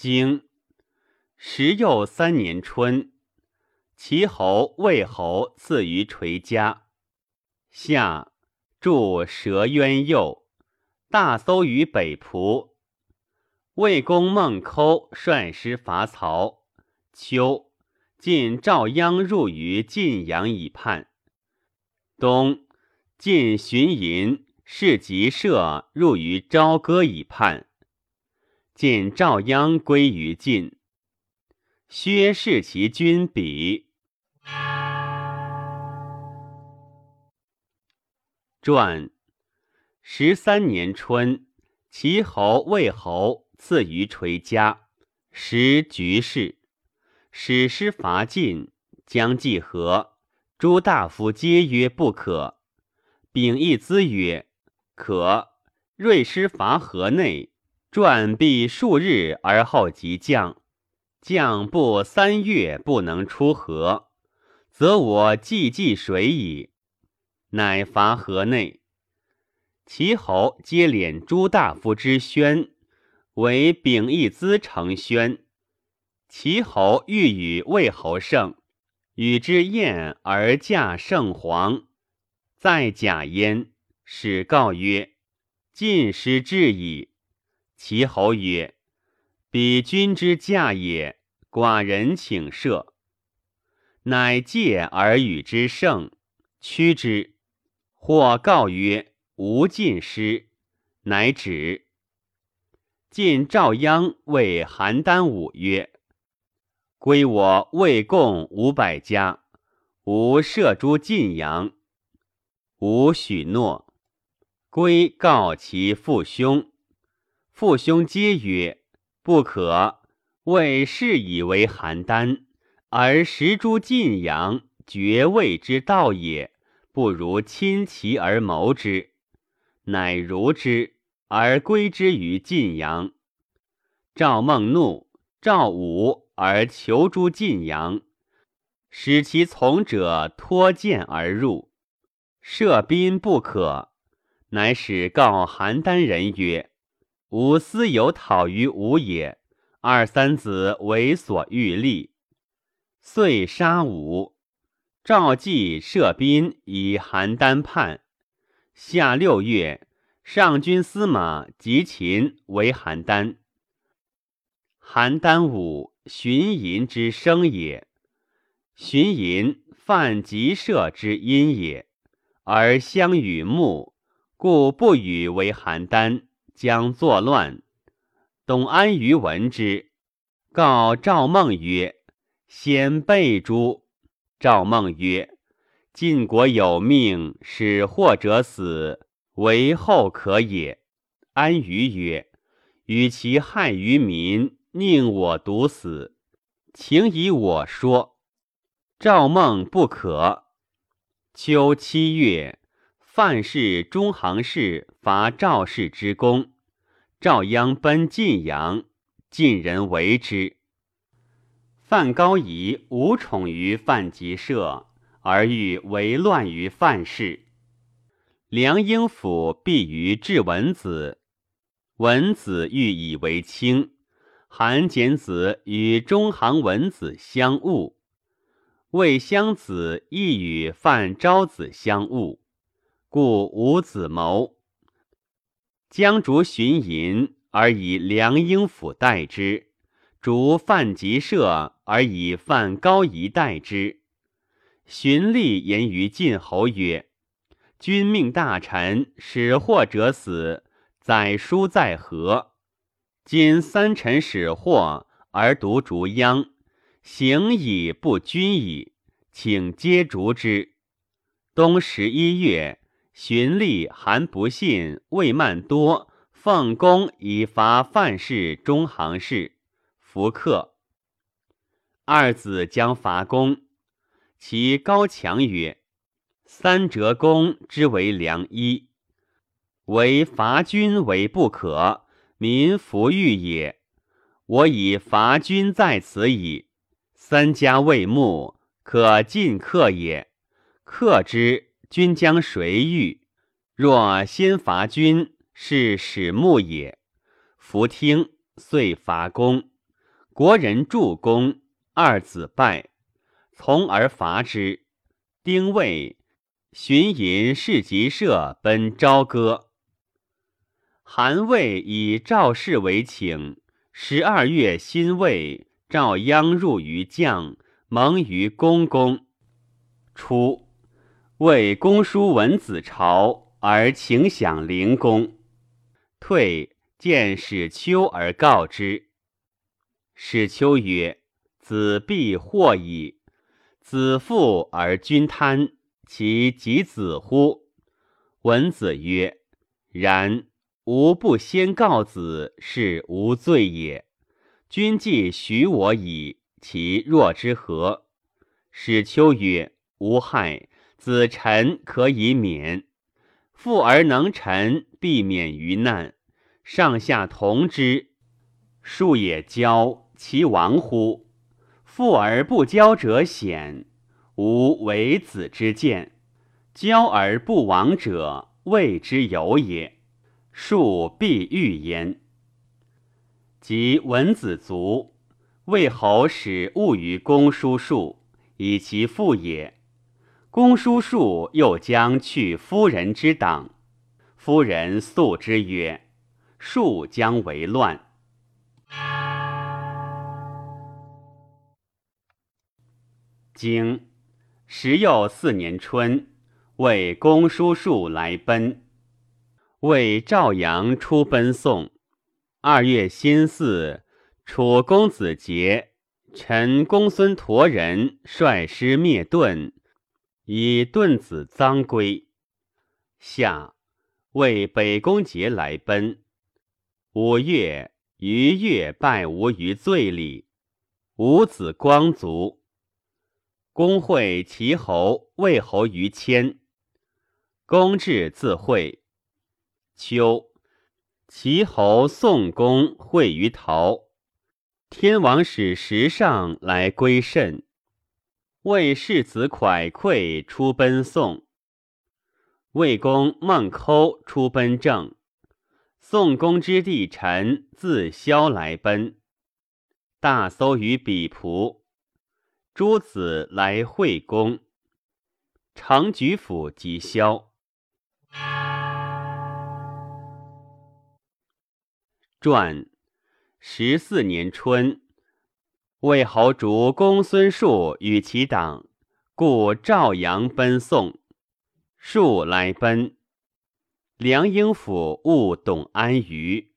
经时又三年春，齐侯、魏侯赐于垂家。夏，筑蛇渊右，大搜于北蒲。魏公孟抠率师伐曹。秋，晋赵鞅入于晋阳以叛。冬，晋荀寅、士吉射入于朝歌以叛。晋赵鞅归于晋，薛氏其君鄙。传十三年春，齐侯、魏侯赐于垂家，时局势，使师伐晋，将计和，诸大夫皆曰不可。秉义资曰：可。锐师伐河内。转必数日而后即降，降不三月不能出河，则我既济水矣。乃伐河内，齐侯皆敛诸大夫之宣，为秉义资成宣。齐侯欲与魏侯胜，与之宴而驾圣皇，在假焉，使告曰：“晋师至矣。”齐侯曰：“彼君之驾也，寡人请射。”乃戒而与之胜，屈之。或告曰：“无晋师。”乃止。晋赵鞅谓邯郸武曰：“归我魏贡五百家，吾射诸晋阳。”吾许诺。归告其父兄。父兄皆曰：“不可。为是以为邯郸，而食诸晋阳，绝魏之道也。不如亲其而谋之。”乃如之，而归之于晋阳。赵孟怒，赵武而求诸晋阳，使其从者脱剑而入，射宾不可，乃使告邯郸人曰。吾私有讨于吾也，二三子为所欲立，遂杀吾。赵季射宾以邯郸叛。夏六月，上军司马及秦为邯郸。邯郸武，荀寅之生也。荀寅，犯吉射之因也，而相与睦，故不与为邯郸。将作乱，董安于闻之，告赵孟曰：“先备诸。”赵孟曰：“晋国有命，使祸者死，为后可也。”安于曰：“与其害于民，宁我独死，请以我说。”赵孟不可。秋七月。范氏中行氏伐赵氏之功，赵鞅奔晋阳，晋人为之。范高仪无宠于范吉射，而欲为乱于范氏。梁英甫避于至文子，文子欲以为卿。韩简子与中行文子相恶，魏襄子亦与范昭子相恶。故无子谋，将逐荀寅而以梁英甫代之；逐范吉射而以范高仪代之。荀立言于晋侯曰：“君命大臣使祸者死，宰书在何？今三臣使祸而独逐鞅，行以不君矣，请皆逐之。”冬十一月。荀立、韩不信、魏曼多奉公以伐范氏中行氏，弗克。二子将伐公，其高强曰：“三折公之为良医，唯伐君为不可，民弗欲也。我以伐君在此矣。三家未睦，可尽克也。克之。”君将谁欲？若先伐君，是始木也。弗听，遂伐公。国人助公，二子败，从而伐之。丁未，荀吟市集社奔朝歌。韩魏以赵氏为请。十二月辛未，赵鞅入于将，蒙于公公。初，为公叔文子朝，而请享灵公。退，见使丘而告之。使丘曰：“子必祸矣。子父而君贪，其及子乎？”文子曰：“然。”吾不先告子，是无罪也。君既许我矣，其若之何？使丘曰：“无害，子臣可以免。富而能臣，必免于难。上下同之，庶也骄，其亡乎？富而不骄者险。吾为子之见，骄而不亡者，谓之有也。”庶必欲焉。及文子卒，魏侯使物于公叔庶，以其父也。公叔庶又将去夫人之党，夫人诉之曰：“庶将为乱。”经时又四年春，为公叔庶来奔。为赵阳出奔宋。二月辛巳，楚公子杰、陈公孙陀人率师灭顿，以遁子臧归。夏，为北宫节来奔。五月，于越拜吴于罪里。吴子光卒。公会齐侯、魏侯于谦。公至自会。秋，齐侯宋公会于陶，天王使时上来归甚，魏世子蒯聩出奔宋，魏公孟抠出奔郑，宋公之弟臣自萧来奔，大搜于比仆，诸子来会公，长举府及萧。传十四年春，魏侯逐公孙述与其党，故赵阳奔宋。述来奔，梁英府务董安于，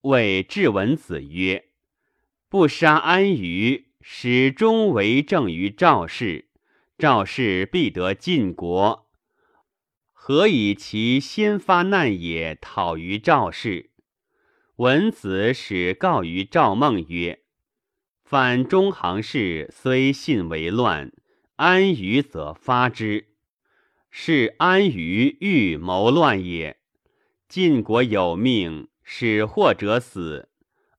谓质文子曰：“不杀安于，始终为政于赵氏，赵氏必得晋国。何以其先发难也，讨于赵氏？”文子使告于赵孟曰：“反中行事，虽信为乱，安于则发之。是安于欲谋乱也。晋国有命，使祸者死。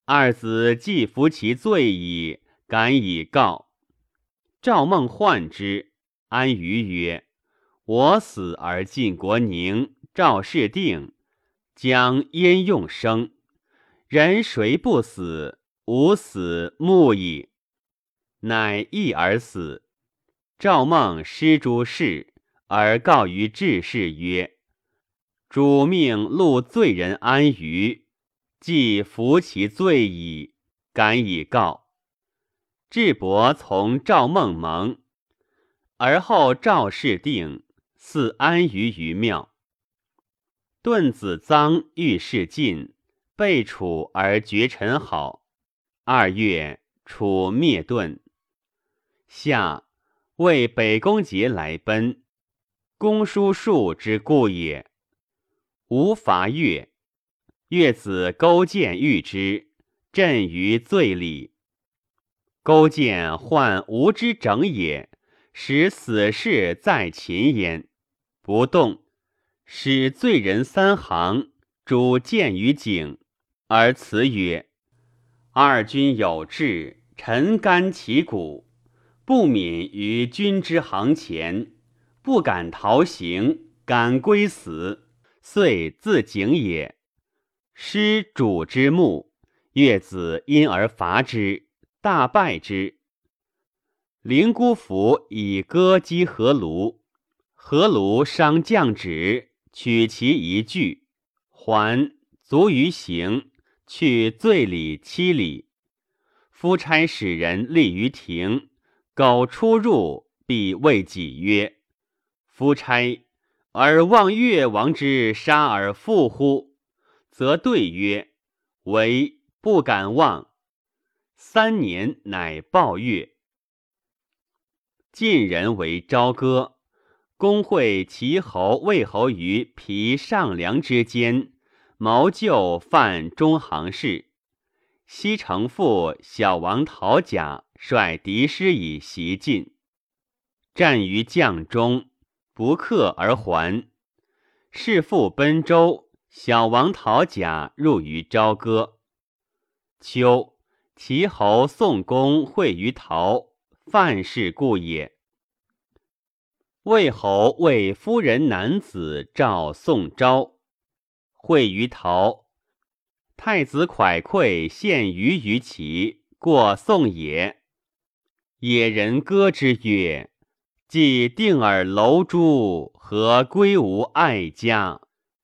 二子既服其罪矣，敢以告。赵孟患之。安于曰：‘我死而晋国宁，赵氏定，将焉用生？’”人谁不死？吾死木矣。乃义而死。赵孟失诸事，而告于志士曰：“主命录罪人安于，既服其罪矣，敢以告。”智伯从赵孟盟，而后赵氏定，似安于于庙。顿子臧遇事晋。被楚而绝臣好。二月，楚灭顿。夏，为北宫节来奔。公叔数之故也。吴伐越，越子勾践遇之，震于罪里。勾践患吴之整也，使死士在秦焉，不动，使罪人三行，主见于井。而辞曰：“二君有志，臣甘其骨，不敏于君之行前，不敢逃行，敢归死，遂自警也。失主之墓，越子因而伐之，大败之。灵姑府以歌击何卢，何卢伤将止，取其一句，还卒于行，去罪里七里。夫差使人立于庭，苟出入，必谓己曰：“夫差而望越王之杀而复乎？”则对曰：“唯不敢忘。”三年，乃报越。晋人为朝歌，公会齐侯、魏侯于皮上梁之间，谋救犯中行氏。西城父小王讨甲，率敌师以袭晋，战于将中，不克而还。弑父奔周，小王讨甲入于朝歌。秋，齐侯宋公会于陶。范氏故也。魏侯为夫人男子召宋昭，会于陶。太子蒯聩献鱼于齐，过宋也。野人歌之曰：“既定尔楼诸，何归无爱家？”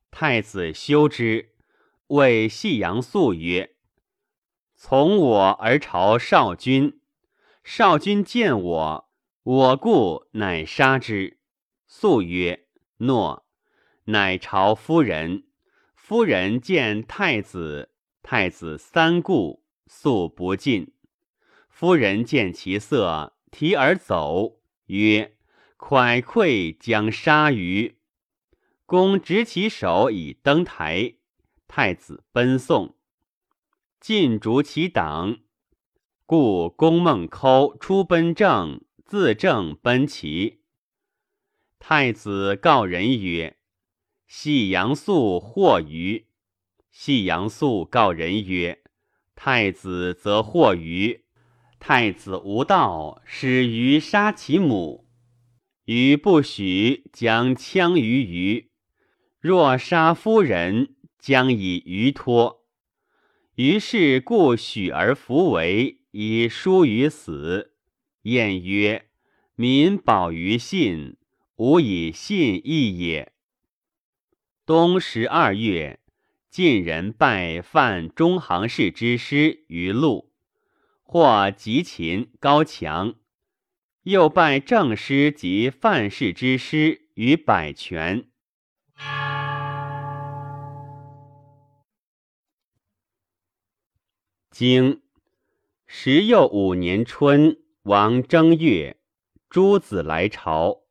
太子修之，谓细阳素曰：“从我而朝少君。”少君见我，我故乃杀之。素曰：“诺。”乃朝夫人。夫人见太子，太子三顾，素不进。夫人见其色，提而走，曰：“蒯聩将杀于。”公执其手以登台，太子奔送，尽逐其党。故公孟抠出奔郑，自郑奔齐。太子告人曰：“系阳素获鱼。”系阳素告人曰：“太子则获鱼。太子无道，使鱼杀其母。鱼不许，将枪于鱼。若杀夫人，将以鱼托。于是故许而弗为。”以疏于死，晏曰：“民保于信，吾以信义也。”冬十二月，晋人拜范中行氏之师于陆，或吉秦高强；又拜正师及范氏之师于百泉。经。时又五年春，王正月，诸子来朝。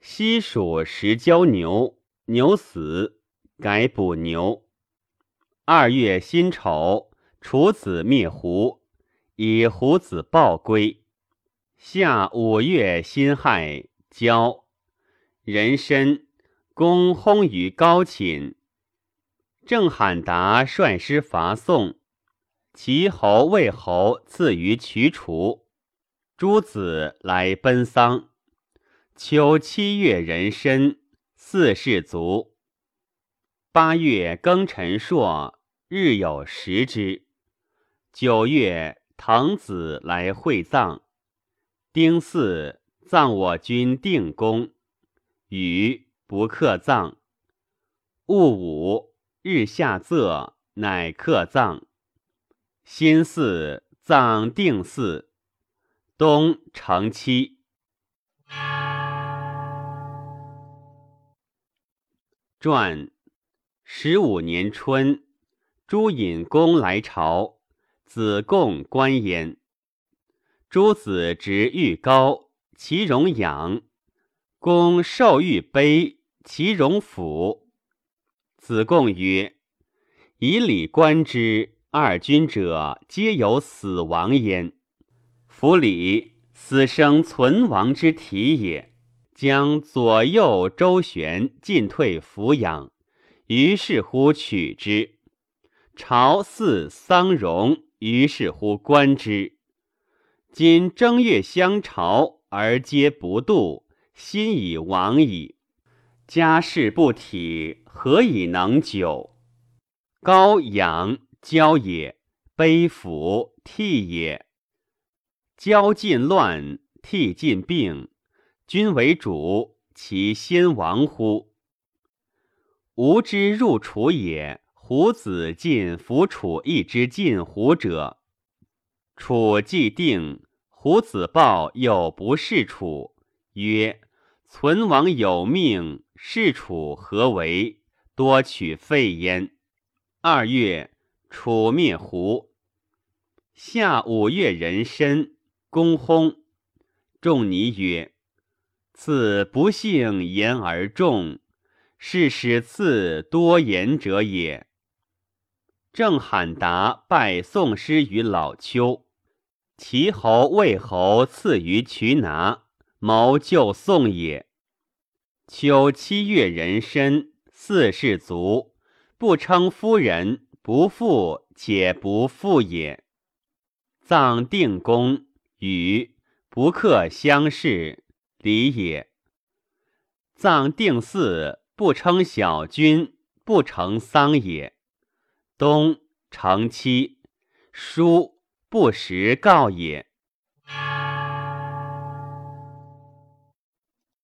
西蜀食交牛，牛死，改补牛。二月辛丑，楚子灭胡，以胡子报归。夏五月辛亥，交人参，公薨于高寝。郑罕达率师伐宋。齐侯、魏侯赐于渠楚，诸子来奔丧。秋七月人参，四世卒。八月庚辰朔，日有食之。九月，滕子来会葬。丁巳，葬我君定公。雨不克葬。戊午，日下仄，乃克葬。辛巳，葬定巳。冬成七。传十五年春，朱隐公来朝，子贡观焉。诸子执玉高，其容仰；公受玉卑，其容俯。子贡曰：“以礼观之。”二君者，皆有死亡焉。夫礼，死生存亡之体也。将左右周旋，进退俯仰，于是乎取之。朝祀丧容，于是乎观之。今正月相朝，而皆不度，心已亡矣。家事不体，何以能久？高阳。交也，悲府替也。交尽乱，替尽病，君为主，其先亡乎？吾之入楚也，胡子尽服楚一之晋胡者。楚既定，胡子报又不是楚，曰：存亡有命，是楚何为？多取废焉。二月，楚灭胡。夏五月壬申。公薨，仲尼曰：“赐不幸言而重，是使赐多言者也。”郑罕达拜宋师于老丘，齐侯、魏侯赐于渠拿，谋救宋也。秋七月壬申，四世卒，不称夫人，不父且不父也。葬定公。与不克相视，礼也。葬定四，不称小君，不成丧也。东成妻，书不时告也。